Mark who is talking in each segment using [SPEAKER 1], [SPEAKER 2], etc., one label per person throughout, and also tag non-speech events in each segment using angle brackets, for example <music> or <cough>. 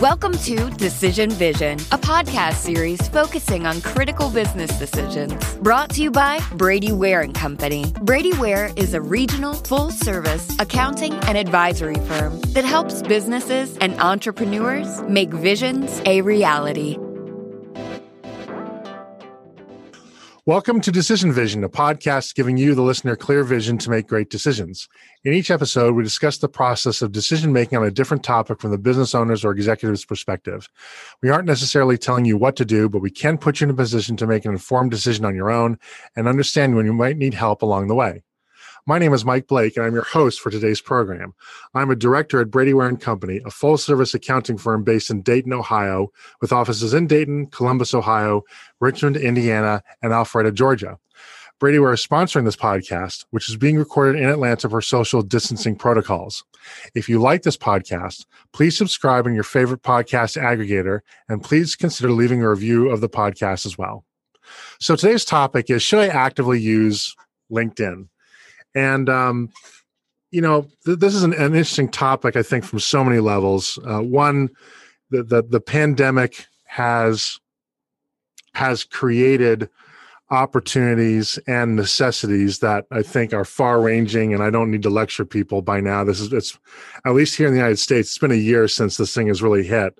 [SPEAKER 1] Welcome to Decision Vision, a podcast series focusing on critical business decisions. Brought to you by Brady Ware and Company. Brady Ware is a regional, full-service accounting and advisory firm that helps businesses and entrepreneurs make visions a reality.
[SPEAKER 2] Welcome to Decision Vision, a podcast giving you, the listener, clear vision to make great decisions. In each episode, we discuss the process of decision making on a different topic from the business owner's or executive's perspective. We aren't necessarily telling you what to do, but we can put you in a position to make an informed decision on your own and understand when you might need help along the way. My name is Mike Blake, and I'm your host for today's program. I'm a director at Brady Ware Company, a full service accounting firm based in Dayton, Ohio, with offices in Dayton, Columbus, Ohio, Richmond, Indiana, and Alpharetta, Georgia. Brady Ware is sponsoring this podcast, which is being recorded in Atlanta for social distancing protocols. If you like this podcast, please subscribe in your favorite podcast aggregator, and please consider leaving a review of the podcast as well. So today's topic is Should I actively use LinkedIn? And, um, you know, th- this is an, an, interesting topic, I think, from so many levels. Uh, one, the, the, the pandemic has has created opportunities and necessities that I think are far ranging. And I don't need to lecture people by now. This is it's at least here in the United States. It's been a year since this thing has really hit,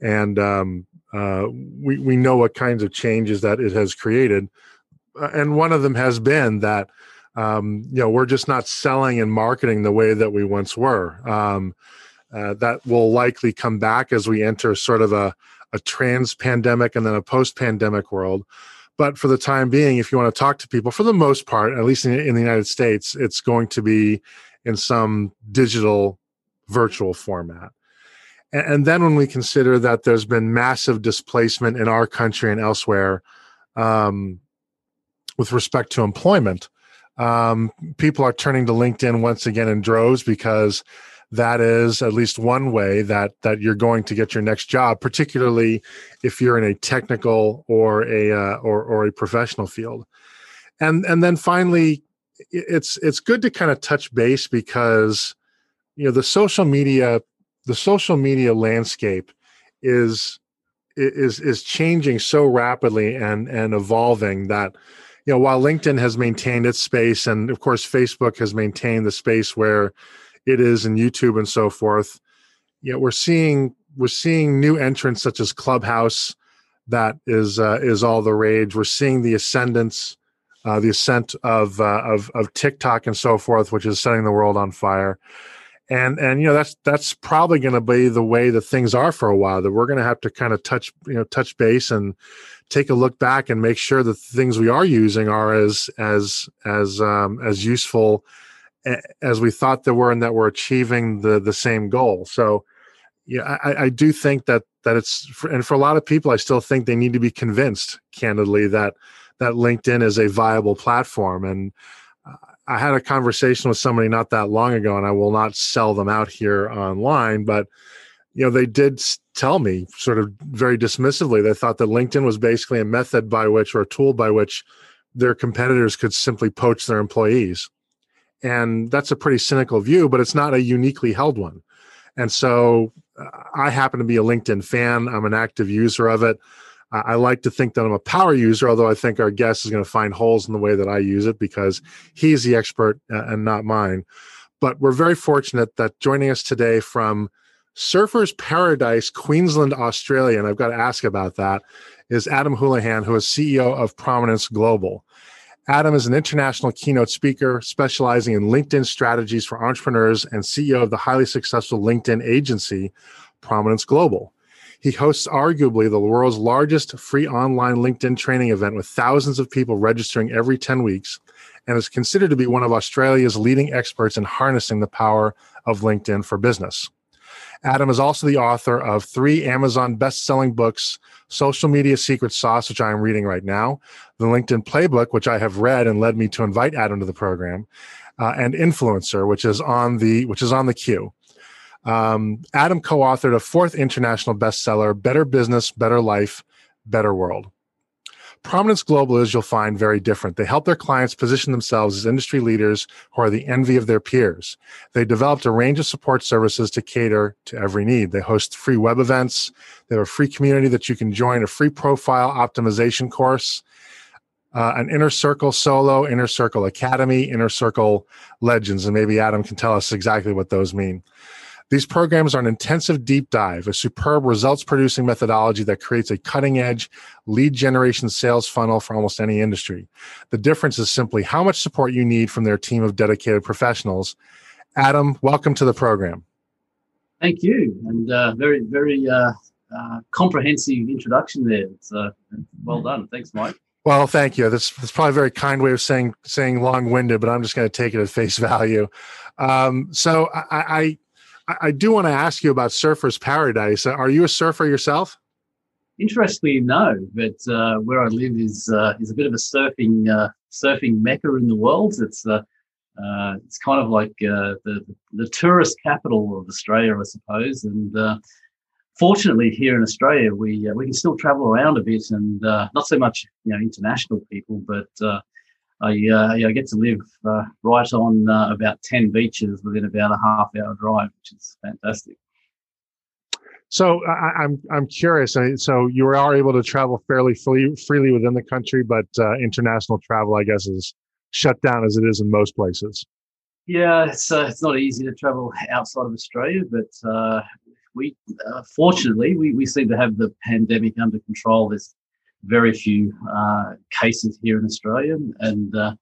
[SPEAKER 2] and um, uh, we we know what kinds of changes that it has created. Uh, and one of them has been that um, you know we're just not selling and marketing the way that we once were. Um, uh, that will likely come back as we enter sort of a, a trans pandemic and then a post pandemic world. But for the time being if you want to talk to people for the most part at least in, in the united states it's going to be in some digital virtual format. And, and then when we consider that there's been massive displacement in our country and elsewhere um, with respect to employment um, people are turning to LinkedIn once again in droves because that is at least one way that that you're going to get your next job, particularly if you're in a technical or a uh, or or a professional field. And and then finally, it's it's good to kind of touch base because you know the social media the social media landscape is is is changing so rapidly and and evolving that you know, while LinkedIn has maintained its space, and of course Facebook has maintained the space where it is, and YouTube and so forth, know, we're seeing we're seeing new entrants such as Clubhouse that is uh, is all the rage. We're seeing the ascendance, uh, the ascent of uh, of of TikTok and so forth, which is setting the world on fire. And and you know that's that's probably going to be the way that things are for a while. That we're going to have to kind of touch you know touch base and take a look back and make sure that the things we are using are as as as um, as useful as we thought they were and that we're achieving the the same goal. So yeah i, I do think that that it's for, and for a lot of people i still think they need to be convinced candidly that that linkedin is a viable platform. And uh, i had a conversation with somebody not that long ago and i will not sell them out here online but you know, they did tell me sort of very dismissively, they thought that LinkedIn was basically a method by which or a tool by which their competitors could simply poach their employees. And that's a pretty cynical view, but it's not a uniquely held one. And so uh, I happen to be a LinkedIn fan. I'm an active user of it. I like to think that I'm a power user, although I think our guest is going to find holes in the way that I use it because he's the expert uh, and not mine. But we're very fortunate that joining us today from Surfers Paradise, Queensland, Australia, and I've got to ask about that, is Adam Houlahan, who is CEO of Prominence Global. Adam is an international keynote speaker specializing in LinkedIn strategies for entrepreneurs and CEO of the highly successful LinkedIn agency, Prominence Global. He hosts arguably the world's largest free online LinkedIn training event with thousands of people registering every 10 weeks and is considered to be one of Australia's leading experts in harnessing the power of LinkedIn for business. Adam is also the author of three Amazon best-selling books, Social Media Secret Sauce, which I am reading right now, The LinkedIn Playbook, which I have read and led me to invite Adam to the program, uh, and Influencer, which is on the which is on the queue. Um, Adam co-authored a fourth international bestseller, Better Business, Better Life, Better World. Prominence Global is, you'll find, very different. They help their clients position themselves as industry leaders who are the envy of their peers. They developed a range of support services to cater to every need. They host free web events. They have a free community that you can join, a free profile optimization course, uh, an Inner Circle Solo, Inner Circle Academy, Inner Circle Legends. And maybe Adam can tell us exactly what those mean. These programs are an intensive deep dive, a superb results producing methodology that creates a cutting edge lead generation sales funnel for almost any industry. The difference is simply how much support you need from their team of dedicated professionals. Adam, welcome to the program.
[SPEAKER 3] Thank you. And uh, very, very uh, uh, comprehensive introduction there. It's uh, well done. Thanks, Mike.
[SPEAKER 2] Well, thank you. That's, that's probably a very kind way of saying saying long winded, but I'm just going to take it at face value. Um, so I, I, I do want to ask you about Surfer's Paradise. Are you a surfer yourself?
[SPEAKER 3] Interestingly, no. But uh, where I live is uh, is a bit of a surfing uh, surfing mecca in the world. It's uh, uh, it's kind of like uh, the the tourist capital of Australia, I suppose. And fortunately, here in Australia, we we can still travel around a bit, and not so much you know international people, but I, uh, I get to live uh, right on uh, about 10 beaches within about a half hour drive, which is fantastic.
[SPEAKER 2] So I, am I'm, I'm curious. So you are able to travel fairly free, freely within the country, but uh, international travel, I guess, is shut down as it is in most places.
[SPEAKER 3] Yeah, it's uh, it's not easy to travel outside of Australia, but uh, we fortunately we, we seem to have the pandemic under control. There's very few uh, cases here in Australia, and uh,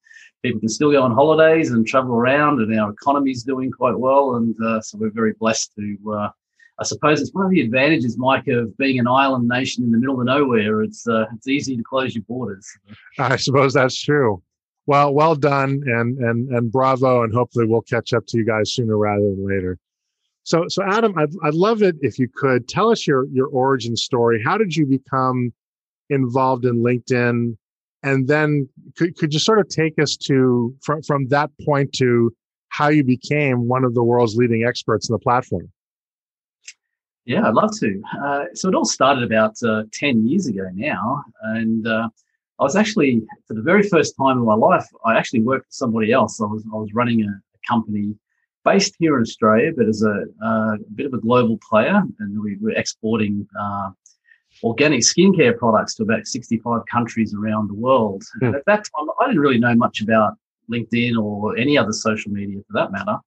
[SPEAKER 3] people can still go on holidays and travel around, and our economy is doing quite well, and uh, so we're very blessed to. Uh, I suppose it's one of the advantages, Mike, of being an island nation in the middle of nowhere. It's uh, it's easy to close your borders.
[SPEAKER 2] I suppose that's true. Well, well done, and and and bravo, and hopefully we'll catch up to you guys sooner rather than later. So, so Adam, I'd, I'd love it if you could tell us your your origin story. How did you become involved in LinkedIn? And then could, could you sort of take us to from, from that point to how you became one of the world's leading experts in the platform?
[SPEAKER 3] Yeah, I'd love to. Uh, so it all started about uh, 10 years ago now. And uh, I was actually, for the very first time in my life, I actually worked for somebody else. I was, I was running a, a company based here in Australia, but as a, a, bit of a global player. And we were exporting uh, organic skincare products to about 65 countries around the world. Mm. At that time, I didn't really know much about LinkedIn or any other social media for that matter.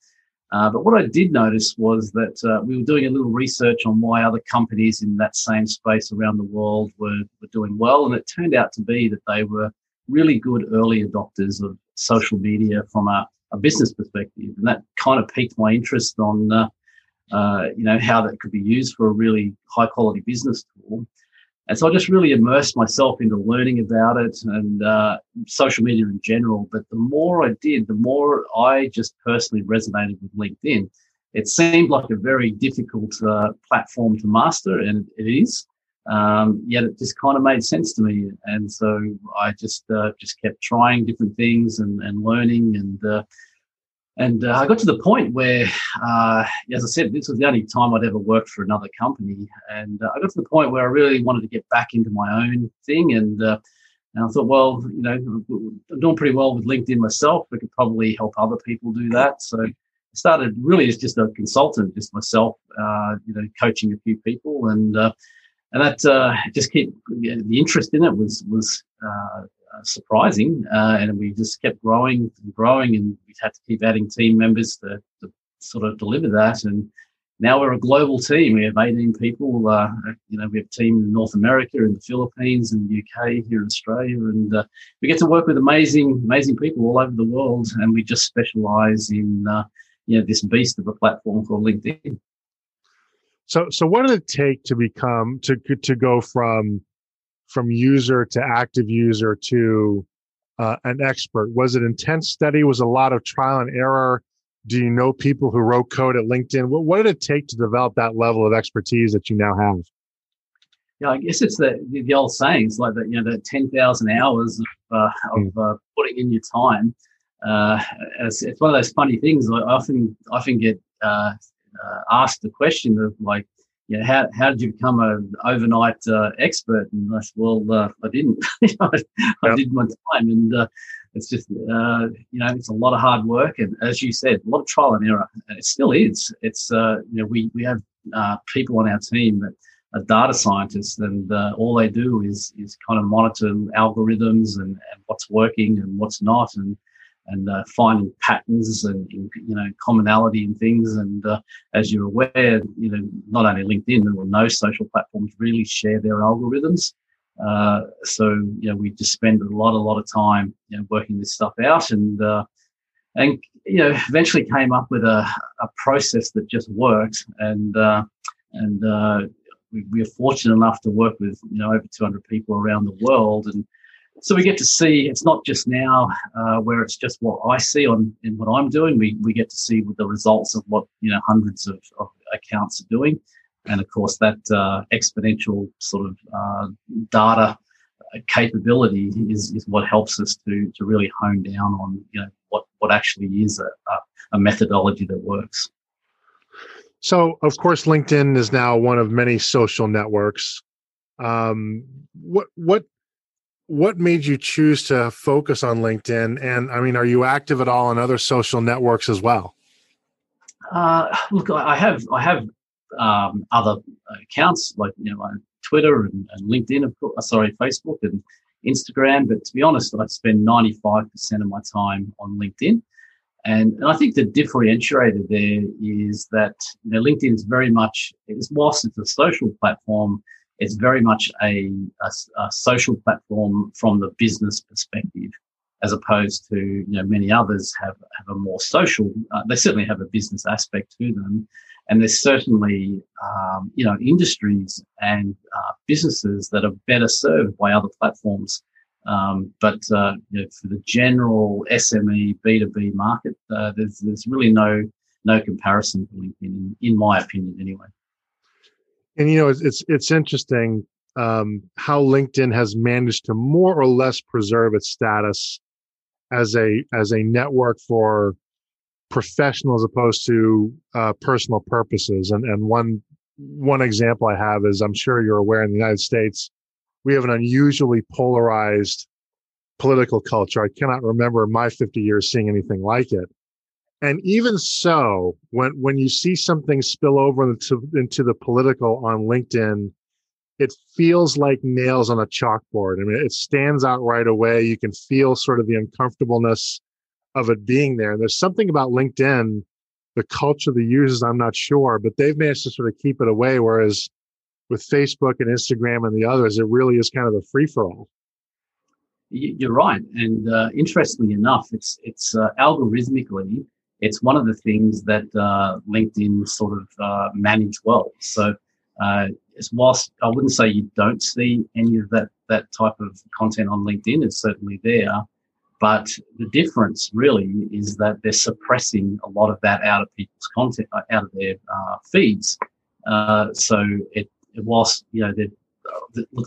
[SPEAKER 3] Uh, but what I did notice was that uh, we were doing a little research on why other companies in that same space around the world were, were doing well. And it turned out to be that they were really good early adopters of social media from a, a business perspective. And that kind of piqued my interest on, uh, uh you know, how that could be used for a really high quality business tool. And so I just really immersed myself into learning about it and uh, social media in general. But the more I did, the more I just personally resonated with LinkedIn. It seemed like a very difficult uh, platform to master, and it is. Um, yet it just kind of made sense to me, and so I just uh, just kept trying different things and, and learning and uh, and uh, I got to the point where, uh, as I said, this was the only time I'd ever worked for another company. And uh, I got to the point where I really wanted to get back into my own thing. And, uh, and I thought, well, you know, I'm doing pretty well with LinkedIn myself. I could probably help other people do that. So I started really as just a consultant, just myself, uh, you know, coaching a few people. And, uh, and that just keep the interest in it was, was surprising. Uh, and we just kept growing and growing, and we had to keep adding team members to, to, sort of deliver that. And now we're a global team. We have 18 people. Uh, you know, we have a team in North America, in the Philippines, in the UK, here in Australia, and uh, we get to work with amazing, amazing people all over the world. And we just specialize in, uh, you know, this beast of a platform called LinkedIn.
[SPEAKER 2] So, so what did it take to become to to go from from user to active user to uh, an expert? Was it intense study? Was a lot of trial and error? Do you know people who wrote code at LinkedIn? What, what did it take to develop that level of expertise that you now have?
[SPEAKER 3] Yeah, I guess it's the the old sayings like that. You know, the ten thousand hours of, uh, of hmm. uh, putting in your time. Uh, it's, it's, one of those funny things. I often often get uh, uh, asked the question of like, you know, how, how did you become an overnight uh, expert? And I said, well, uh, I didn't. <laughs> I, yep. did my time. And uh, it's just, uh, you know, it's a lot of hard work. And as you said, a lot of trial and error. And it still is. It's, uh, you know, we, we have uh, people on our team that are data scientists and all they do is, is kind of monitor algorithms and, and what's working and what's not. And, and uh, finding patterns and you know commonality in things. And uh, as you're aware, you know not only LinkedIn or no social platforms really share their algorithms. Uh, so you know we just spend a lot, a lot of time you know working this stuff out, and uh, and you know eventually came up with a, a process that just worked, and uh, and uh, we, we are fortunate enough to work with you know over 200 people around the world, and so we get to see it's not just now uh, where it's just what I see on in what I'm doing. We we get to see with the results of what you know hundreds of, of accounts are doing, and of course that uh, exponential sort of uh, data capability is, is what helps us to to really hone down on you know what what actually is a, a methodology that works.
[SPEAKER 2] So of course LinkedIn is now one of many social networks. Um, what what what made you choose to focus on LinkedIn? And I mean, are you active at all on other social networks as well?
[SPEAKER 3] Uh, look, I have I have um, other accounts like you know Twitter and, and LinkedIn, of course, sorry, Facebook and Instagram. But to be honest, I spend ninety five percent of my time on LinkedIn. And, and I think the differentiator there is that you know, LinkedIn is very much, it's, whilst it's a social platform, it's very much a, a, a, social platform from the business perspective, as opposed to you know many others have have a more social. Uh, they certainly have a business aspect to them, and there's certainly um, you know industries and uh, businesses that are better served by other platforms. Um, but uh, you know, for the general SME B2B market, uh, there's there's really no no comparison to LinkedIn, in, in my opinion, anyway.
[SPEAKER 2] And you know, it's it's, it's interesting um, how LinkedIn has managed to more or less preserve its status as a as a network for professional as opposed to uh, personal purposes. And and one one example I have is I'm sure you're aware in the United States we have an unusually polarized political culture. I cannot remember in my 50 years seeing anything like it. And even so, when when you see something spill over into, into the political on LinkedIn, it feels like nails on a chalkboard. I mean, it stands out right away. You can feel sort of the uncomfortableness of it being there. And there's something about LinkedIn, the culture the users, I'm not sure, but they've managed to sort of keep it away. Whereas with Facebook and Instagram and the others, it really is kind of a free for all.
[SPEAKER 3] You're right, and uh, interestingly enough, it's it's uh, algorithmically it's one of the things that uh, LinkedIn sort of uh, manage well. So, uh, whilst I wouldn't say you don't see any of that that type of content on LinkedIn, it's certainly there. But the difference really is that they're suppressing a lot of that out of people's content, uh, out of their uh, feeds. Uh, so it whilst you know,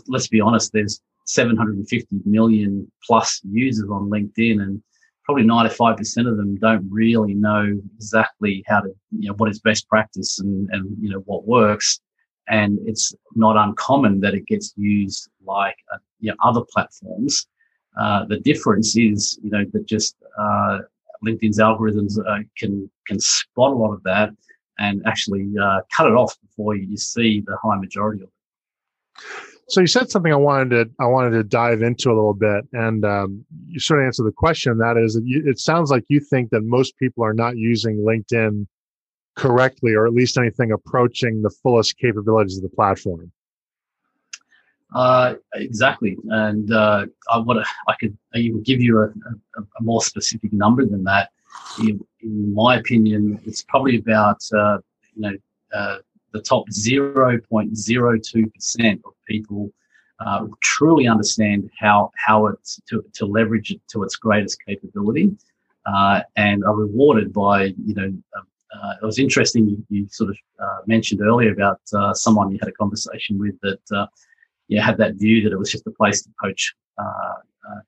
[SPEAKER 3] let's be honest, there's 750 million plus users on LinkedIn, and probably 95% of them don't really know exactly how to, you know, what is best practice and, and you know, what works. And it's not uncommon that it gets used like, uh, you know, other platforms. Uh, the difference is, you know, that just, uh, LinkedIn's algorithms uh, can, can spot a lot of that and actually, uh, cut it off before you see the high majority of it.
[SPEAKER 2] So you said something I wanted to I wanted to dive into a little bit, and um, you sort of answered the question. That is, that you, it sounds like you think that most people are not using LinkedIn correctly, or at least anything approaching the fullest capabilities of the platform.
[SPEAKER 3] Uh, exactly, and uh, I want I could even give you a, a, a, more specific number than that. In, in my opinion, it's probably about uh, you know uh, the top 0.02% of people uh, truly understand how how it's to, to leverage it to its greatest capability uh, and are rewarded by you know um, uh, it was interesting you, you sort of uh, mentioned earlier about uh, someone you had a conversation with that uh, you had that view that it was just a place to poach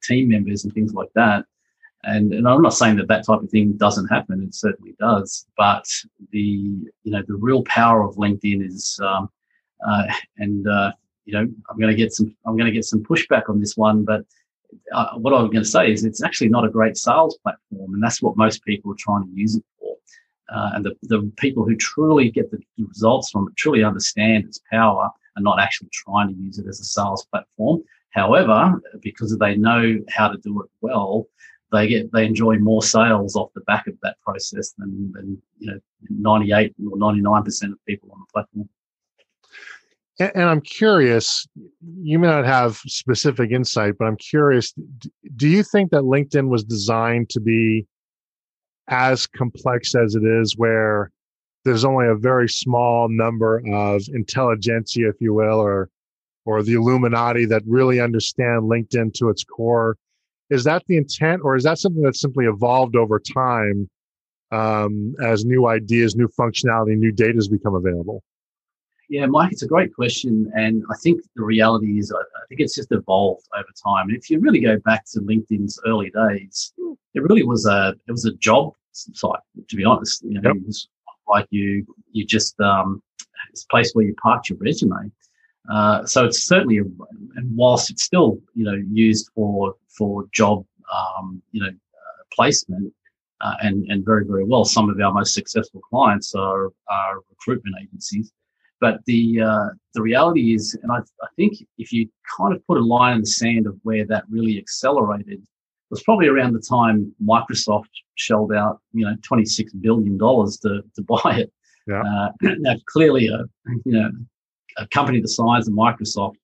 [SPEAKER 3] team members and things like that and, and I'm not saying that that type of thing doesn't happen. It certainly does. But the you know the real power of LinkedIn is um, uh, and you know I'm going to get some I'm going to get some pushback on this one, but uh, what I'm going to say is it's actually not a great sales platform, and that's what most people are trying to use it for. Uh, and the, the people who truly get the results from it truly understand its power and not actually trying to use it as a sales platform. However, because they know how to do it well, they get they enjoy more sales off the back of that process than, than you know 98 or 99 percent of people on the platform.
[SPEAKER 2] And, I'm curious, you may not have specific insight, but I'm curious. Do you think that LinkedIn was designed to be as complex as it is, where there's only a very small number of intelligentsia, if you will, or or the Illuminati that really understand LinkedIn to its core. Is that the intent, or is that something that's simply evolved over time um, as new ideas, new functionality, new data has become available?
[SPEAKER 3] Yeah, Mike, it's a great question, and I think the reality is, I, I think it's just evolved over time. And if you really go back to LinkedIn's early days, it really was a it was a job site. To be honest, you know, yep. it was like you you just um, it's a place where you parked your resume. Uh, so it's certainly, a, and whilst it's still you know used for for job um, you know uh, placement uh, and and very very well. Some of our most successful clients are are recruitment agencies. But the uh, the reality is, and I, I think if you kind of put a line in the sand of where that really accelerated it was probably around the time Microsoft shelled out, you know, twenty six billion dollars to to <laughs> buy it. Yeah. Uh, now, clearly, a you know a company the size of Microsoft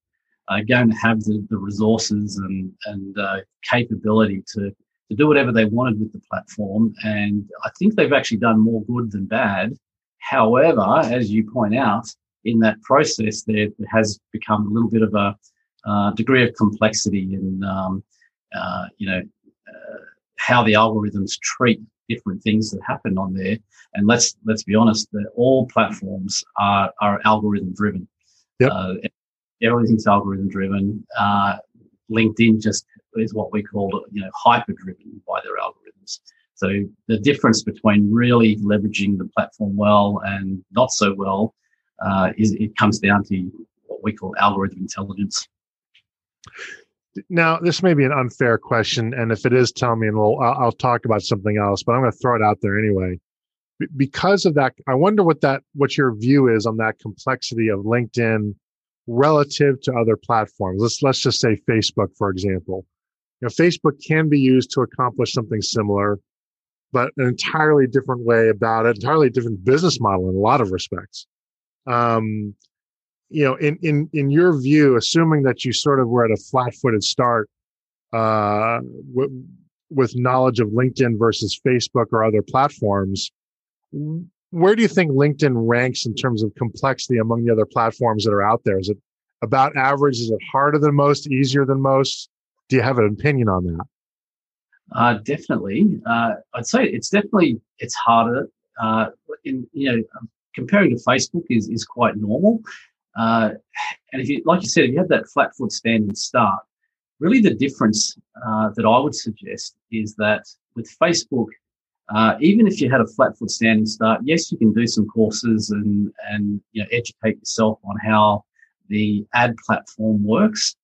[SPEAKER 3] are going to have the, the resources and and uh, capability to to do whatever they wanted with the platform, and I think they've actually done more good than bad. However, as you point out, in that process, there has become a little bit of a uh, degree of complexity in, um, uh, you know, uh, how the algorithms treat different things that happen on there. And let's let's be honest, that all platforms are are algorithm driven. Yep. Uh, everything's algorithm driven. Uh, LinkedIn just is what we call, you know, hyper driven by their algorithms. So the difference between really leveraging the platform well and not so well uh, is it comes down to what we call algorithm intelligence.
[SPEAKER 2] Now, this may be an unfair question, and if it is, tell me, and we'll I'll, I'll talk about something else. But I'm going to throw it out there anyway. because of that, I wonder what that what your view is on that complexity of LinkedIn relative to other platforms. Let's let's just say Facebook, for example. You know, Facebook can be used to accomplish something similar, but an entirely different way about it, entirely different business model in a lot of respects um, you know, in in in your view, assuming that you sort of were at a flat-footed start uh, w- with knowledge of LinkedIn versus Facebook or other platforms, where do you think LinkedIn ranks in terms of complexity among the other platforms that are out there? Is it about average? Is it harder than most? Easier than most? Do you have an opinion on that?
[SPEAKER 3] Uh, definitely. Uh, I'd say it's definitely it's harder. Uh, in you know, comparing to Facebook is, is quite normal. Uh, and if you, like you said, if you have that flat foot standing start, really the difference uh, that I would suggest is that with Facebook, uh, even if you had a flat foot standing start, yes, you can do some courses and and you know educate yourself on how the ad platform works.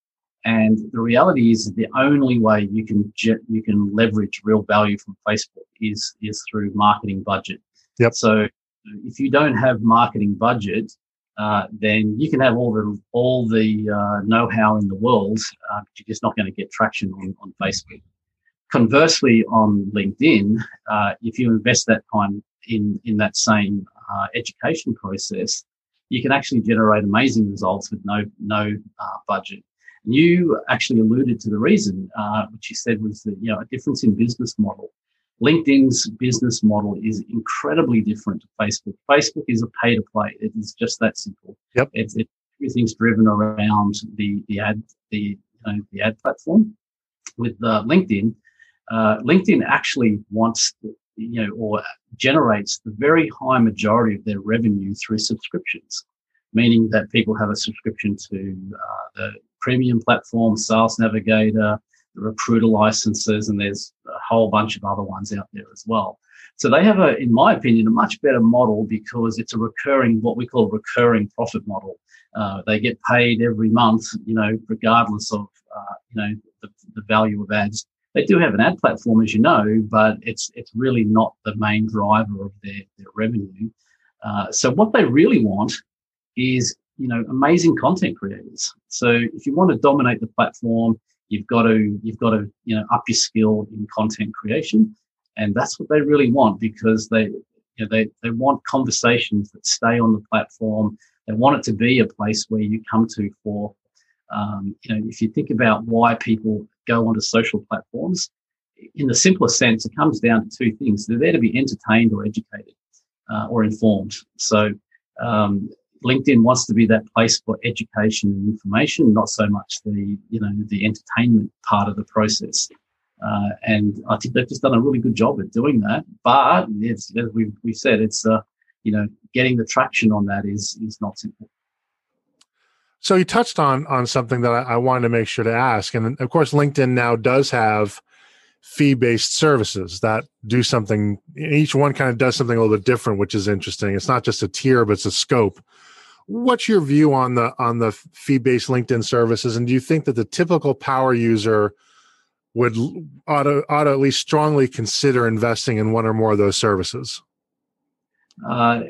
[SPEAKER 3] And the reality is, the only way you can you can leverage real value from Facebook is is through marketing budget. Yep. So if you don't have marketing budget, uh, then you can have all the all the uh, know-how in the world, uh, but you're just not going to get traction on, on Facebook. Conversely, on LinkedIn, uh, if you invest that time in in that same uh, education process, you can actually generate amazing results with no no uh, budget. And you actually alluded to the reason, which you said was that you know a difference in business model. LinkedIn's business model is incredibly different to Facebook. Facebook is a pay to play. It is just that simple. Yep. It's, it, everything's driven around the, the ad, the, you know, the ad platform. With uh, LinkedIn, uh, LinkedIn actually wants, you know, or generates the very high majority of their revenue through subscriptions, meaning that people have a subscription to uh, the premium platform, Sales Navigator, recruiter licenses, and there's a whole bunch of other ones out there as well. So they have a, in my opinion, a much better model because it's a recurring, what we call recurring profit model. Uh, they get paid every month, you know, regardless of, uh, you know, the, the value of ads. They do have an ad platform, as you know, but it's it's really not the main driver of their, their revenue. Uh, so what they really want is you know amazing content creators. So if you want to dominate the platform, you've got to you've got to you know up your skill in content creation, and that's what they really want because they you know, they they want conversations that stay on the platform. They want it to be a place where you come to for um, you know if you think about why people go onto social platforms, in the simplest sense, it comes down to two things: they're there to be entertained or educated uh, or informed. So um, LinkedIn wants to be that place for education and information, not so much the you know the entertainment part of the process. Uh, and I think they've just done a really good job at doing that. But as we've, we've said, it's uh, you know getting the traction on that is is not simple.
[SPEAKER 2] So you touched on on something that I, I wanted to make sure to ask, and of course, LinkedIn now does have fee based services that do something. Each one kind of does something a little bit different, which is interesting. It's not just a tier, but it's a scope. What's your view on the on the fee based LinkedIn services, and do you think that the typical power user would ought to, ought to at least strongly consider investing in one or more of those services?
[SPEAKER 3] Uh,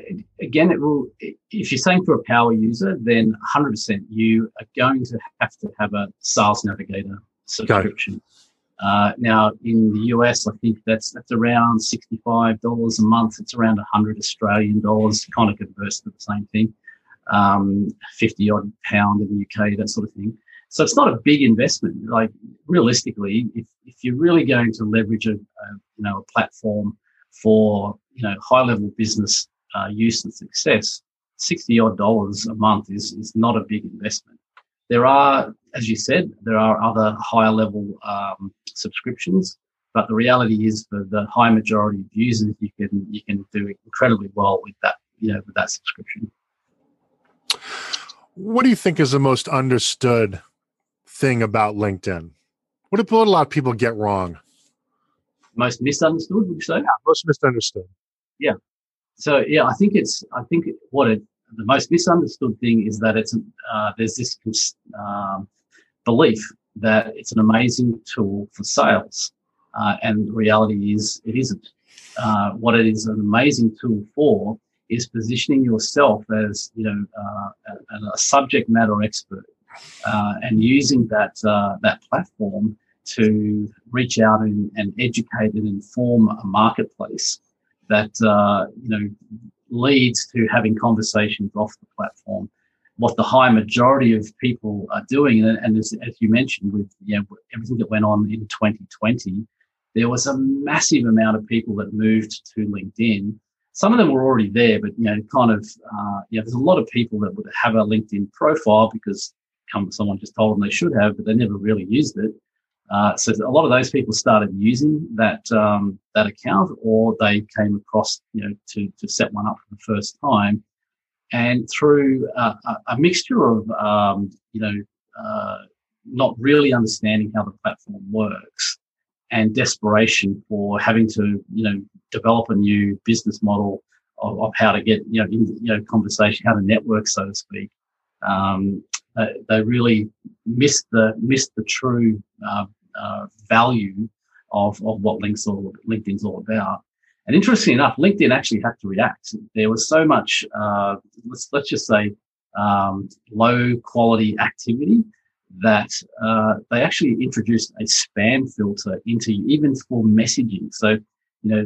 [SPEAKER 3] again, it will. If you're saying for a power user, then 100% you are going to have to have a Sales Navigator subscription. Uh, now in the US, I think that's that's around sixty-five dollars a month. It's around hundred Australian dollars, kind of converts to the same thing. Um, Fifty odd pound in the UK, that sort of thing. So it's not a big investment. Like realistically, if if you're really going to leverage a, a you know a platform for you know high level business uh, use and success, sixty odd dollars a month is is not a big investment. There are, as you said, there are other higher level um, subscriptions, but the reality is for the high majority of users, you can you can do incredibly well with that you know with that subscription.
[SPEAKER 2] What do you think is the most understood thing about LinkedIn? What do a lot of people get wrong?
[SPEAKER 3] Most misunderstood, would you say?
[SPEAKER 2] Yeah, most misunderstood.
[SPEAKER 3] Yeah. So yeah, I think it's I think what it the most misunderstood thing is that it's uh, there's this um, belief that it's an amazing tool for sales, uh, and the reality is it isn't. Uh, what it is an amazing tool for is positioning yourself as you know uh, a, a, subject matter expert, uh, and using that uh, that platform to reach out and, and educate and inform a marketplace that you know leads to having conversations off the platform. What the high majority of people are doing, and, and as, as, you mentioned, with you know, everything that went on in 2020, there was a massive amount of people that moved to LinkedIn. Some of them were already there, but you know, kind of, uh, you know, there's a lot of people that would have a LinkedIn profile because someone just told them they should have, but they never really used it. Uh, so a lot of those people started using that um, that account, or they came across, you know, to to set one up for the first time, and through a, a mixture of, um, you know, uh, not really understanding how the platform works, and desperation for having to, you know, develop a new business model of, of how to get, you know, in, you know, conversation, how to network, so to speak. Um, they really missed the missed the true uh, uh, value of, of what links all, LinkedIn's all about. And interestingly enough, LinkedIn actually had to react. There was so much, uh, let's let's just say, um, low quality activity that uh, they actually introduced a spam filter into even for messaging. So, you know,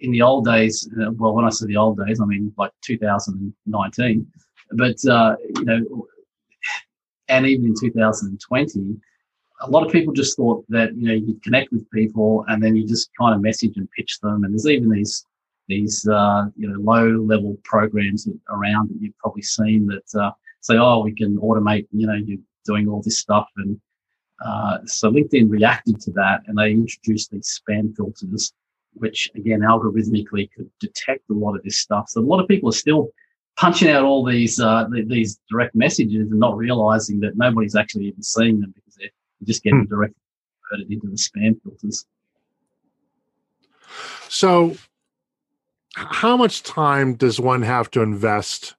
[SPEAKER 3] in the old days, uh, well, when I say the old days, I mean like 2019, but uh, you know, and even in 2020, a lot of people just thought that you know you'd connect with people and then you just kind of message and pitch them. And there's even these these uh, you know low level programs around that you've probably seen that uh, say, oh, we can automate you know you're doing all this stuff. And uh, so LinkedIn reacted to that and they introduced these spam filters, which again algorithmically could detect a lot of this stuff. So a lot of people are still punching out all these uh, these direct messages and not realizing that nobody's actually even seeing them because they're just getting hmm. directly converted into the spam filters.
[SPEAKER 2] So how much time does one have to invest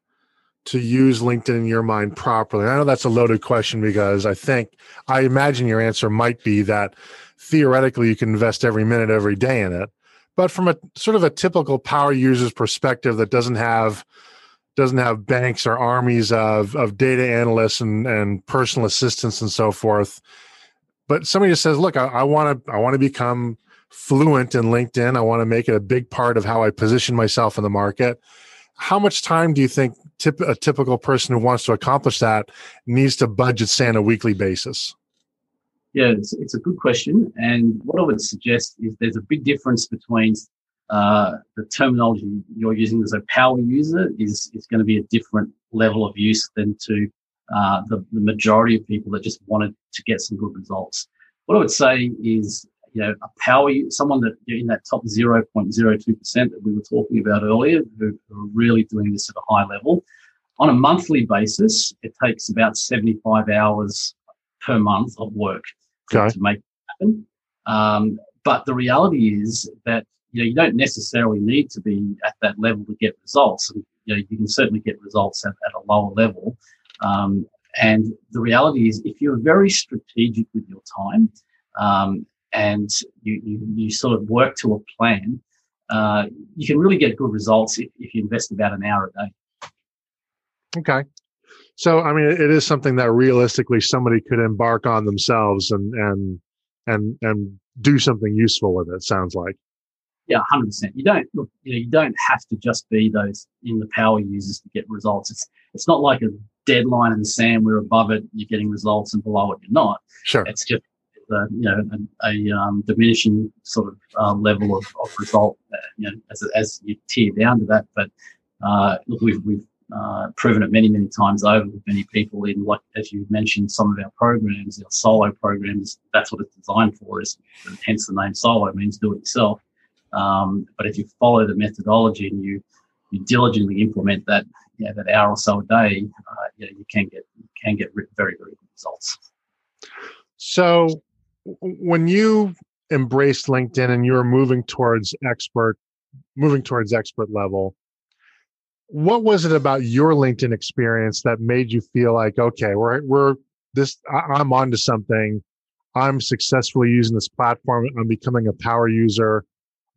[SPEAKER 2] to use LinkedIn in your mind properly? I know that's a loaded question because I think I imagine your answer might be that theoretically you can invest every minute every day in it. But from a sort of a typical power user's perspective that doesn't have doesn't have banks or armies of, of data analysts and, and personal assistants and so forth. But somebody just says, look, I want to I want to become fluent in LinkedIn. I want to make it a big part of how I position myself in the market. How much time do you think tip, a typical person who wants to accomplish that needs to budget, say, on a weekly basis?
[SPEAKER 3] Yeah, it's, it's a good question. And what I would suggest is there's a big difference between uh, the terminology you're using as a power user is, is going to be a different level of use than to uh, the, the majority of people that just wanted to get some good results. What I would say is you know, a power, someone that in that top 0.02% that we were talking about earlier, who are really doing this at a high level. On a monthly basis, it takes about 75 hours per month of work okay. to make it happen. Um, but the reality is that you know you don't necessarily need to be at that level to get results. And, you know, you can certainly get results at, at a lower level. Um, and the reality is, if you're very strategic with your time, um, and you, you, you sort of work to a plan, uh, you can really get good results if, if you invest about an hour a day.
[SPEAKER 2] Okay. So, I mean, it is something that realistically somebody could embark on themselves and, and, and, and do something useful with it. Sounds like.
[SPEAKER 3] Yeah, hundred percent. You don't look. You know, you don't have to just be those in the power users to get results. It's it's not like a deadline in the sand where above it you're getting results and below it you're not.
[SPEAKER 2] Sure.
[SPEAKER 3] It's just uh, you know a, a um, diminishing sort of uh, level of, of result uh, you know as, as you tear down to that but uh, look we've we've uh, proven it many many times over with many people in like as you mentioned some of our programs our solo programs that's what it's designed for is hence the name solo means do it yourself um, but if you follow the methodology and you you diligently implement that yeah, that hour or so a day, uh, you, you can get you can get very very good results.
[SPEAKER 2] So when you embraced LinkedIn and you were moving towards expert, moving towards expert level, what was it about your LinkedIn experience that made you feel like, okay, we're we're this, I'm onto something. I'm successfully using this platform. I'm becoming a power user.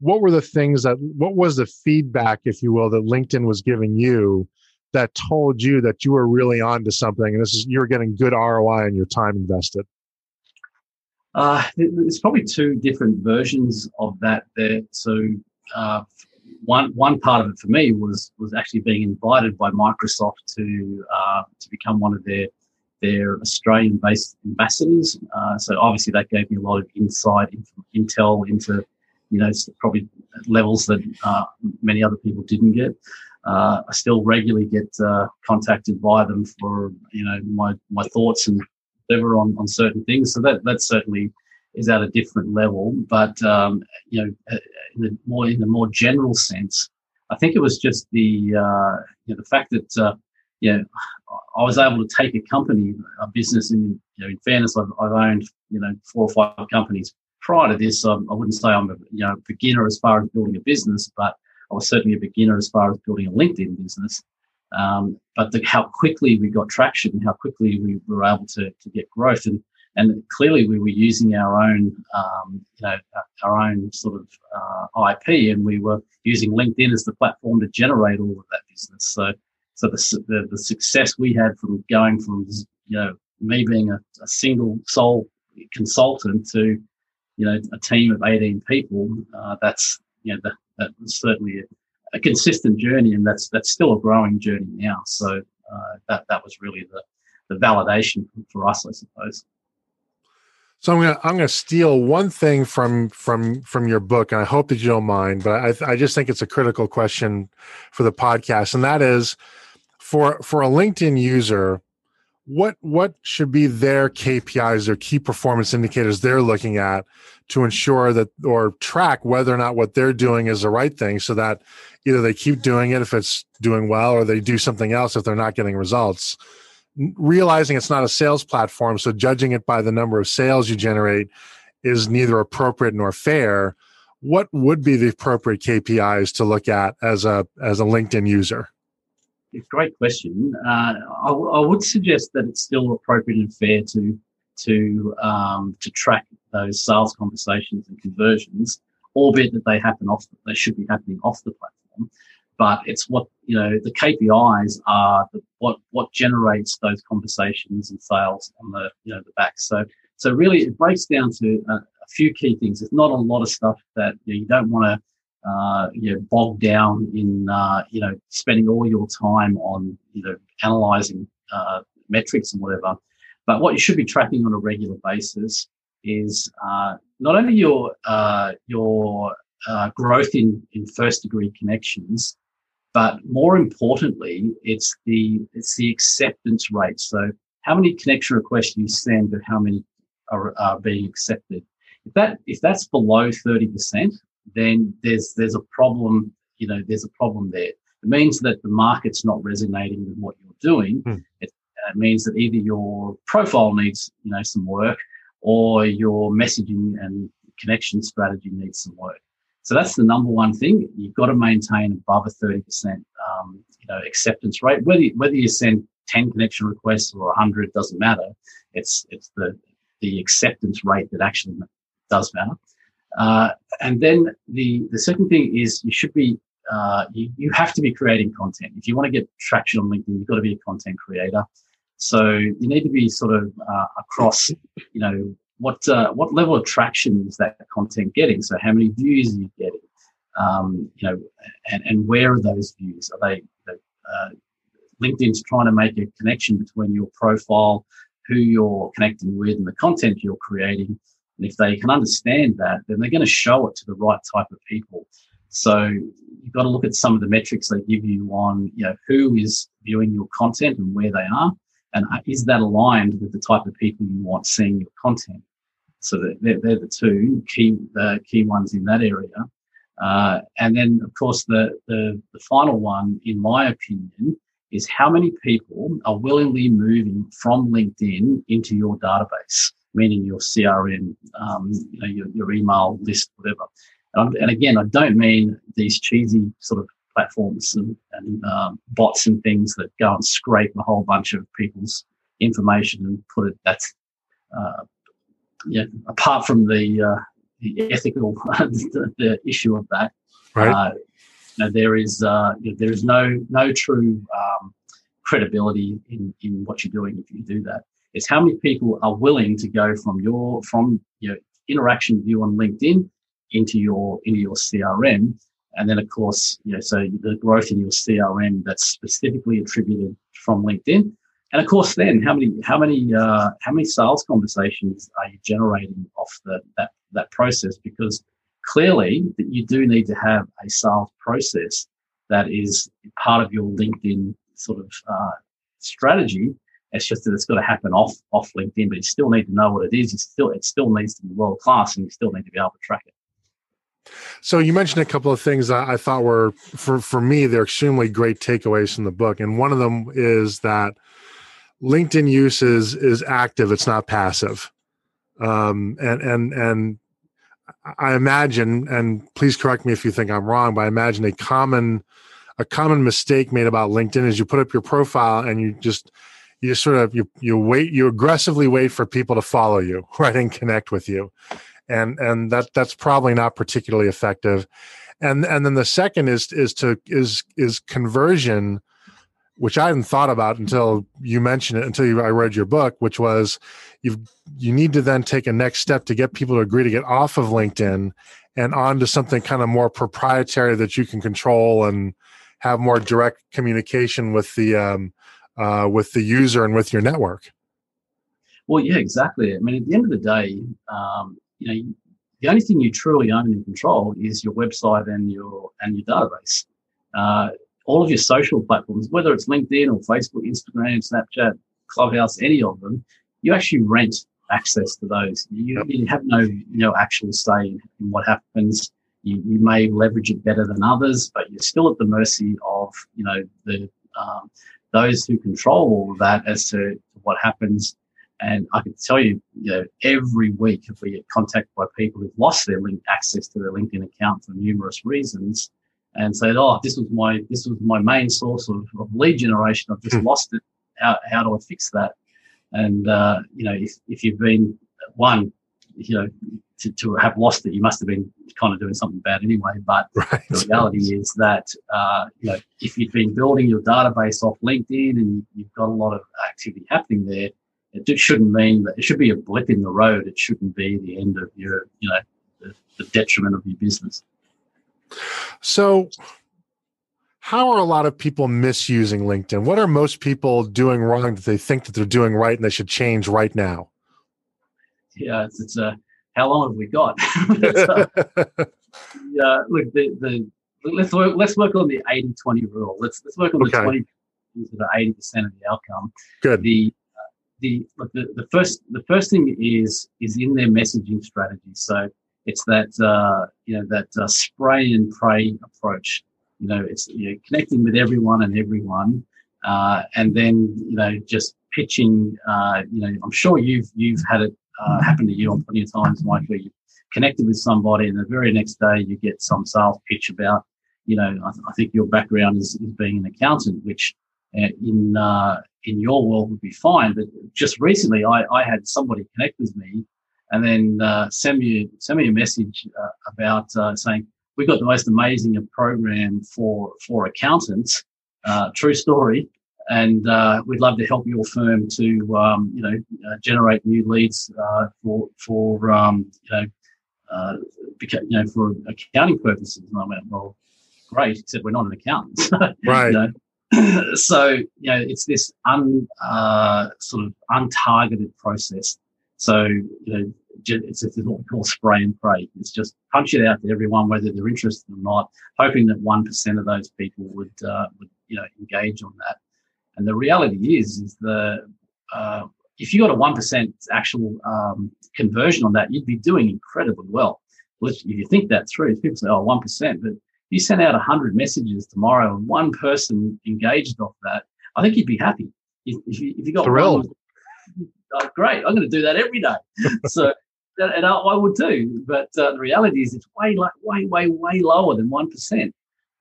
[SPEAKER 2] What were the things that, what was the feedback, if you will, that LinkedIn was giving you that told you that you were really onto something and this is, you're getting good ROI on your time invested?
[SPEAKER 3] Uh, there's probably two different versions of that there. So uh, one one part of it for me was was actually being invited by Microsoft to uh, to become one of their their Australian based ambassadors. Uh, so obviously that gave me a lot of insight, intel into you know probably levels that uh, many other people didn't get. Uh, I still regularly get contacted by them for you know my my thoughts and deliver on, on certain things. So that that certainly is at a different level. But um, you know, uh, in the more in the more general sense, I think it was just the uh, you know, the fact that uh, you know I was able to take a company, a business. In you know, in fairness, I've, I've owned you know four or five companies prior to this. Um, I wouldn't say I'm a you know beginner as far as building a business, but I was certainly a beginner as far as building a LinkedIn business. Um, but the, how quickly we got traction, and how quickly we were able to, to get growth, and and clearly we were using our own, um, you know, our own sort of uh, IP, and we were using LinkedIn as the platform to generate all of that business. So, so the the, the success we had from going from you know me being a, a single sole consultant to you know a team of 18 people, uh, that's you know that that was certainly a, a consistent journey, and that's that's still a growing journey now. So uh, that that was really the the validation for us, I suppose.
[SPEAKER 2] So I'm gonna I'm gonna steal one thing from from from your book, and I hope that you don't mind, but I I just think it's a critical question for the podcast, and that is for for a LinkedIn user, what what should be their KPIs, their key performance indicators they're looking at to ensure that or track whether or not what they're doing is the right thing, so that either they keep doing it if it's doing well, or they do something else if they're not getting results realizing it's not a sales platform, so judging it by the number of sales you generate is neither appropriate nor fair. what would be the appropriate KPIs to look at as a as a LinkedIn user?
[SPEAKER 3] It's a great question. Uh, I, I, would suggest that it's still appropriate and fair to to um, to track those sales conversations and conversions, albeit that they happen off. They should be happening off the platform, but it's what you know. The KPIs are the, what what generates those conversations and sales on the you know the back. So so really, it breaks down to a, a few key things. It's not a lot of stuff that you, know, you don't want to uh, you know, bogged down in, uh, you know, spending all your time on, you know, analyzing uh, metrics and whatever. But what you should be tracking on a regular basis is uh, not only your uh, your uh, growth in, in first degree connections, but more importantly, it's the it's the acceptance rate. So how many connection requests you send, and how many are, are being accepted. If that if that's below thirty percent, then there's there's a problem. You know, there's a problem there. It means that the market's not resonating with what you're doing. Mm. It, it means that either your profile needs you know some work, or your messaging and connection strategy needs some work. So that's the number one thing. You've got to maintain above a 30% um, you know, acceptance rate. Whether, whether you send 10 connection requests or 100 doesn't matter. It's, it's the, the acceptance rate that actually does matter. Uh, and then the, the second thing is you should be, uh, you, you have to be creating content. If you want to get traction on LinkedIn, you've got to be a content creator. So you need to be sort of uh, across, you know, what uh, what level of traction is that content getting? So how many views are you getting? Um, you know, and, and where are those views? Are they uh, LinkedIn's trying to make a connection between your profile, who you're connecting with, and the content you're creating? And if they can understand that, then they're going to show it to the right type of people. So you've got to look at some of the metrics they give you on, you know, who is viewing your content and where they are, and is that aligned with the type of people you want seeing your content. So they're, they're the two key the key ones in that area. Uh, and then, of course, the, the the final one, in my opinion, is how many people are willingly moving from LinkedIn into your database meaning your CRM, um, you know, your, your email list, whatever. And, and, again, I don't mean these cheesy sort of platforms and, and um, bots and things that go and scrape a whole bunch of people's information and put it. That's uh, yeah. Apart from the uh, the ethical <laughs> the, the, issue of that,
[SPEAKER 2] right. Uh,
[SPEAKER 3] you know, there is uh, there is no no true um, credibility in in what you're doing if you do that is how many people are willing to go from your from your interaction with you on LinkedIn into your into your CRM, and then of course, you know, so the growth in your CRM that's specifically attributed from LinkedIn, and of course, then how many how many uh, how many sales conversations are you generating off the, that that process? Because clearly, that you do need to have a sales process that is part of your LinkedIn sort of uh, strategy it's just that it's got to happen off off LinkedIn, but you still need to know what it is. You still it still needs to be world class, and you still need to be able to track it.
[SPEAKER 2] So you mentioned a couple of things that I thought were for for me they're extremely great takeaways from the book, and one of them is that LinkedIn use is is active; it's not passive. Um, and and and I imagine, and please correct me if you think I'm wrong, but I imagine a common a common mistake made about LinkedIn is you put up your profile and you just you sort of you you wait you aggressively wait for people to follow you <laughs> right and connect with you. And and that that's probably not particularly effective. And and then the second is is to is is conversion which I hadn't thought about until you mentioned it until you, I read your book which was you you need to then take a next step to get people to agree to get off of LinkedIn and onto something kind of more proprietary that you can control and have more direct communication with the um, uh, with the user and with your network.
[SPEAKER 3] Well, yeah, exactly. I mean, at the end of the day, um, you know, the only thing you truly own and control is your website and your and your database. Uh, all of your social platforms, whether it's LinkedIn or Facebook, Instagram, Snapchat, Clubhouse, any of them, you actually rent access to those. You, yep. you have no no actual say in what happens. You, you may leverage it better than others, but you're still at the mercy of you know the um, those who control all of that as to what happens And I can tell you, you know, every week if we get contacted by people who've lost their link access to their LinkedIn account for numerous reasons, and said, "Oh, this was my this was my main source of, of lead generation. I've just hmm. lost it. How how do I fix that?" And uh, you know, if if you've been one, you know, to, to have lost it, you must have been kind of doing something bad anyway. But <laughs> right. the reality is that uh, you know, if you've been building your database off LinkedIn and you've got a lot of activity happening there, it shouldn't mean that it should be a blip in the road. It shouldn't be the end of your, you know, the, the detriment of your business.
[SPEAKER 2] So, how are a lot of people misusing LinkedIn? What are most people doing wrong that they think that they're doing right and they should change right now?
[SPEAKER 3] Yeah, it's, it's uh, how long have we got? <laughs> <laughs> uh, yeah, look, the, the let's work let's work on the 80-20 rule. Let's let's work on okay. the 20 to the 80% of the outcome.
[SPEAKER 2] Good.
[SPEAKER 3] The uh, the, the the first the first thing is is in their messaging strategy. So it's that uh, you know that uh, spray and pray approach. You know, it's you know, connecting with everyone and everyone, uh, and then you know just pitching. Uh, you know, I'm sure you've you've had it uh, happen to you on plenty of times, Mike, where you connected with somebody, and the very next day you get some sales pitch about. You know, I, th- I think your background is, is being an accountant, which uh, in in your world would be fine. But just recently, I, I had somebody connect with me and then uh, send me send me a message uh, about uh, saying we've got the most amazing program for for accountants. Uh, true story, and uh, we'd love to help your firm to um, you know uh, generate new leads for for um, you know beca- you know for accounting purposes. And I went, well, great. except we're not an accountant, <laughs>
[SPEAKER 2] right? you
[SPEAKER 3] know? <laughs> so you know it's this un sort of untargeted process. So you know it's, it's what we call spray and pray. It's just punch it out to everyone, whether they're interested or not, hoping that one percent of those people would uh, would you know engage on that. And the reality is, is the uh, if you got a one percent actual um, conversion on that, you'd be doing incredibly well. If you think that through, people say, "Oh, one percent," but if you sent out hundred messages tomorrow and one person engaged off that, I think you'd be happy. If, if you, if you got
[SPEAKER 2] thrilled.
[SPEAKER 3] One, oh, great, I'm going to do that every day. <laughs> so and I, would too. But uh, the reality is, it's way, like, way, way, way lower than one percent.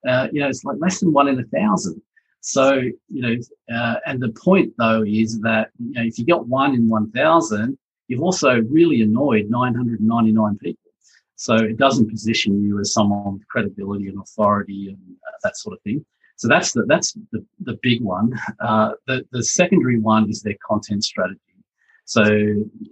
[SPEAKER 3] Uh, you know, it's like less than one in a thousand. So you know, uh, and the point though is that you know, if you got one in one thousand, you've also really annoyed nine hundred and ninety nine people. So it doesn't position you as someone with credibility and authority and uh, that sort of thing. So that's the that's the, the big one. Uh, the the secondary one is their content strategy. So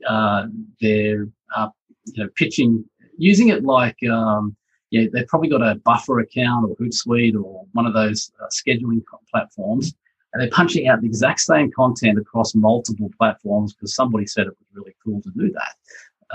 [SPEAKER 3] uh, they're uh, you know pitching using it like um, yeah they've probably got a buffer account or Hootsuite or one of those uh, scheduling platforms, and they're punching out the exact same content across multiple platforms because somebody said it was really cool to do that.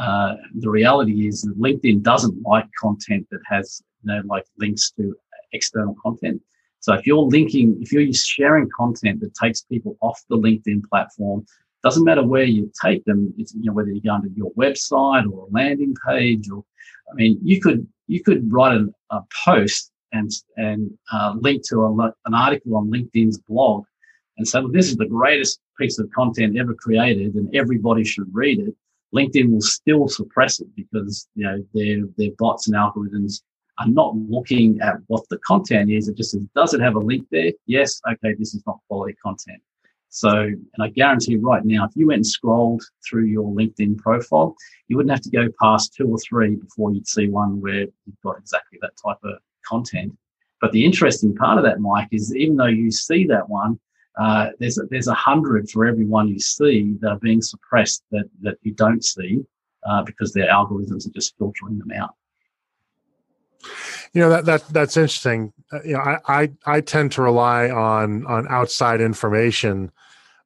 [SPEAKER 3] Uh, the reality is that LinkedIn doesn't like content that has you know like links to external content. So if you're linking, if you're sharing content that takes people off the LinkedIn platform doesn't matter where you take them. It's, you know, whether you go onto your website or a landing page, or I mean, you could you could write a, a post and and uh, link to a, an article on LinkedIn's blog and say, well, this is the greatest piece of content ever created, and everybody should read it. LinkedIn will still suppress it because you know their their bots and algorithms are not looking at what the content is. It just says, does it have a link there? Yes. Okay, this is not quality content. So, and I guarantee right now, if you went and scrolled through your LinkedIn profile, you wouldn't have to go past two or three before you'd see one where you've got exactly that type of content. But the interesting part of that, Mike, is even though you see that one, uh, there's a, there's a hundred for every one you see that are being suppressed that that you don't see uh, because their algorithms are just filtering them out.
[SPEAKER 2] You know that that that's interesting. Uh, you know, I, I I tend to rely on on outside information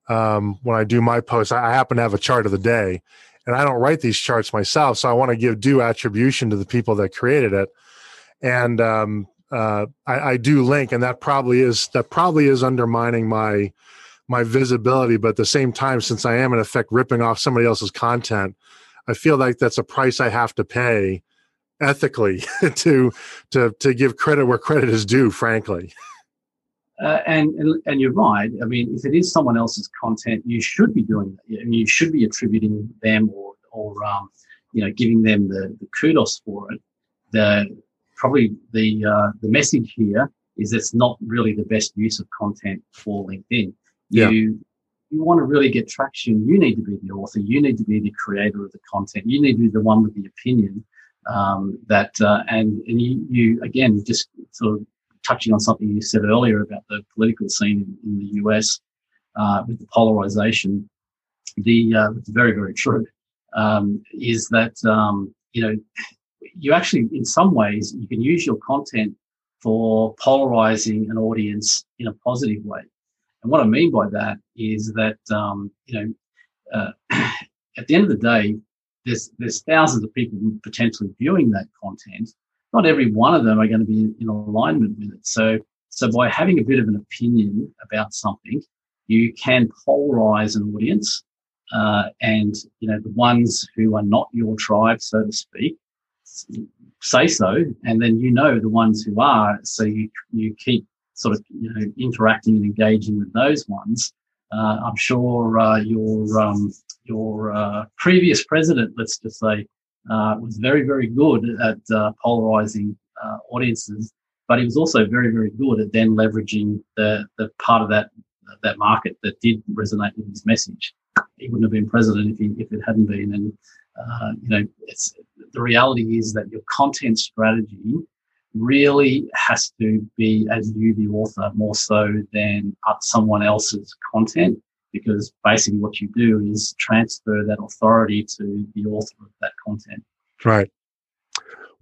[SPEAKER 2] um, when I do my posts. I happen to have a chart of the day, and I don't write these charts myself, so I want to give due attribution to the people that created it. And um, uh, I, I, do link, and that probably is that probably is undermining my my visibility. But at the same time, since I am in effect ripping off somebody else's content, I feel like that's a price I have to pay ethically <laughs> to to to give credit where credit is due. Frankly. <laughs>
[SPEAKER 3] Uh, and, and, and you're right. I mean, if it is someone else's content, you should be doing that. I mean, you should be attributing them or or um, you know giving them the, the kudos for it. The probably the uh, the message here is it's not really the best use of content for LinkedIn. You yeah. you want to really get traction. You need to be the author. You need to be the creator of the content. You need to be the one with the opinion. Um, that uh, and and you, you again just sort of touching on something you said earlier about the political scene in, in the US uh, with the polarization. The uh, it's very very true um, is that um, you know you actually in some ways you can use your content for polarizing an audience in a positive way. And what I mean by that is that um, you know uh, <clears throat> at the end of the day, there's there's thousands of people potentially viewing that content. Not every one of them are going to be in, alignment with it. So so by having a bit of an opinion about something, you can polarize an audience uh, and you know the ones who are not your tribe, so to speak, say so, and then you know the ones who are, so you you keep sort of you know interacting and engaging with those ones. Uh, I'm sure uh, your um, your uh, previous president, let's just say, uh, was very very good at uh, polarizing audiences, but he was also very very good at then leveraging the the part of that that market that did resonate with his message he wouldn't have been president if, he, if it hadn't been. And uh, you know, it's the reality is that your content strategy really has to be as you, the author, more so than someone else's content, because basically what you do is transfer that authority to the author of that content.
[SPEAKER 2] Right.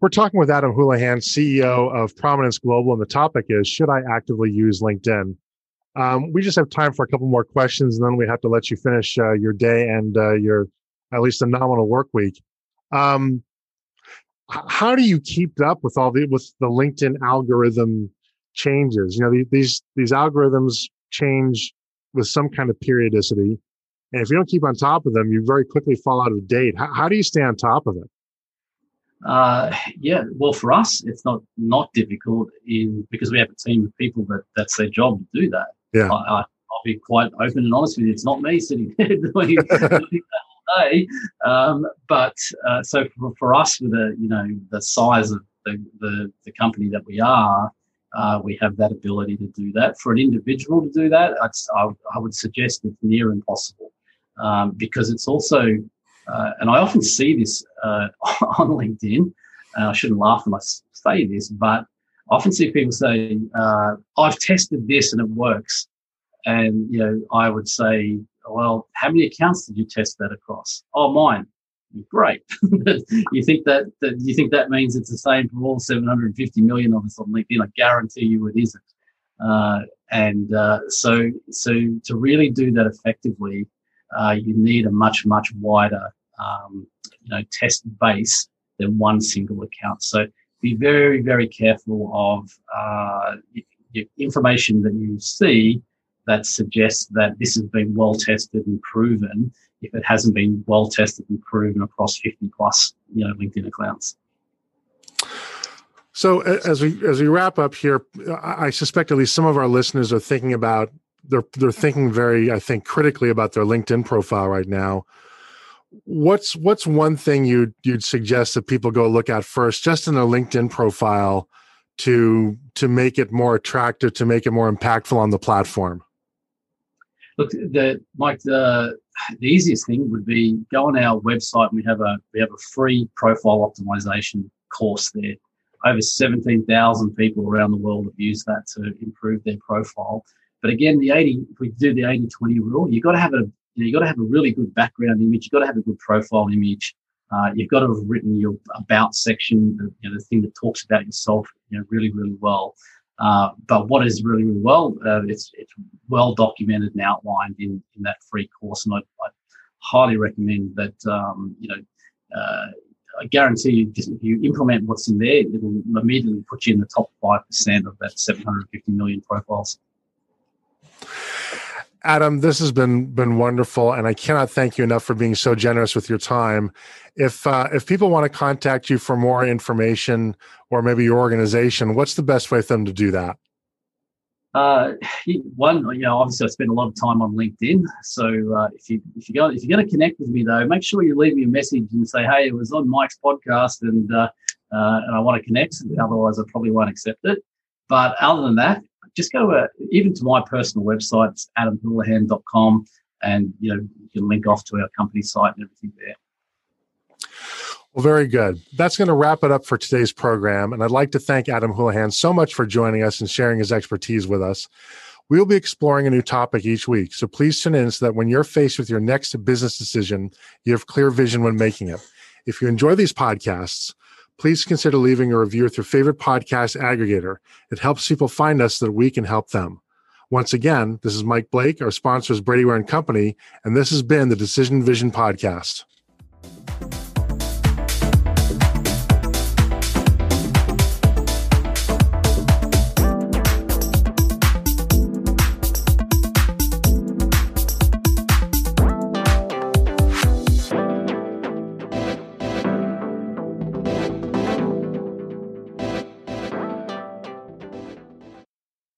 [SPEAKER 2] We're talking with Adam Houlahan, CEO of Prominence Global, and the topic is Should I actively use LinkedIn? Um, we just have time for a couple more questions, and then we have to let you finish uh, your day and uh, your at least a nominal work week. Um, how do you keep up with all the with the LinkedIn algorithm changes? You know, these these algorithms change with some kind of periodicity, and if you don't keep on top of them, you very quickly fall out of date. How, how do you stay on top of it?
[SPEAKER 3] Uh, yeah, well, for us, it's not not difficult in because we have a team of people that that's their job to do that.
[SPEAKER 2] Yeah.
[SPEAKER 3] I, will be quite open and honest with you. It's not me sitting there <laughs> doing, doing <laughs> that all day. Um, but uh, so for, for, us, with the you know the size of the the, the company that we are, uh, we have that ability to do that. For an individual to do that, I, I would suggest it's near impossible um, because it's also, uh, and I often see this uh, <laughs> on LinkedIn. I shouldn't laugh when I say this, but I often see people say, uh, I've tested this and it works. And, you know, I would say, well, how many accounts did you test that across? Oh, mine. Great. <laughs> you think that, that you think that means it's the same for all 750 million of us on LinkedIn? I guarantee you it isn't. Uh, and uh, so, so to really do that effectively, uh, you need a much, much wider, um, you know, test base than one single account. So be very, very careful of uh, information that you see that suggests that this has been well tested and proven if it hasn't been well tested and proven across 50 plus you know linkedin accounts.
[SPEAKER 2] So as we as we wrap up here i suspect at least some of our listeners are thinking about they're they're thinking very i think critically about their linkedin profile right now. What's what's one thing you'd you'd suggest that people go look at first just in their linkedin profile to to make it more attractive to make it more impactful on the platform
[SPEAKER 3] look the mike the the easiest thing would be go on our website we have a we have a free profile optimization course there over 17,000 people around the world have used that to improve their profile but again the 80 if we do the 80 20 rule you've got to have a you know, you've got to have a really good background image. You've got to have a good profile image. Uh, you've got to have written your about section, the, you know, the thing that talks about yourself, you know, really, really well. Uh, but what is really, really well, uh, it's it's well documented and outlined in in that free course, and I, I highly recommend that. Um, you know, uh, I guarantee you, if you implement what's in there, it will immediately put you in the top five percent of that 750 million profiles.
[SPEAKER 2] Adam, this has been been wonderful, and I cannot thank you enough for being so generous with your time. If uh, if people want to contact you for more information or maybe your organization, what's the best way for them to do that?
[SPEAKER 3] Uh, <sighs> one, you know, obviously I spend a lot of time on LinkedIn. So uh, if you if you go if you're going to connect with me though, make sure you leave me a message and say, hey, it was on Mike's podcast and uh, uh and I want to connect. Otherwise, I probably won't accept it. But other than that, just go uh, even to my personal website, adamhoulahan.com, and you know you can link off to our company site and everything there.
[SPEAKER 2] Well, very good. That's going to wrap it up for today's program. And I'd like to thank Adam Houlahan so much for joining us and sharing his expertise with us. We'll be exploring a new topic each week. So please tune in so that when you're faced with your next business decision, you have clear vision when making it. If you enjoy these podcasts, please consider leaving a review with your favorite podcast aggregator. It helps people find us so that we can help them. Once again, this is Mike Blake. Our sponsor is Brady Ware and Company, and this has been the Decision Vision Podcast.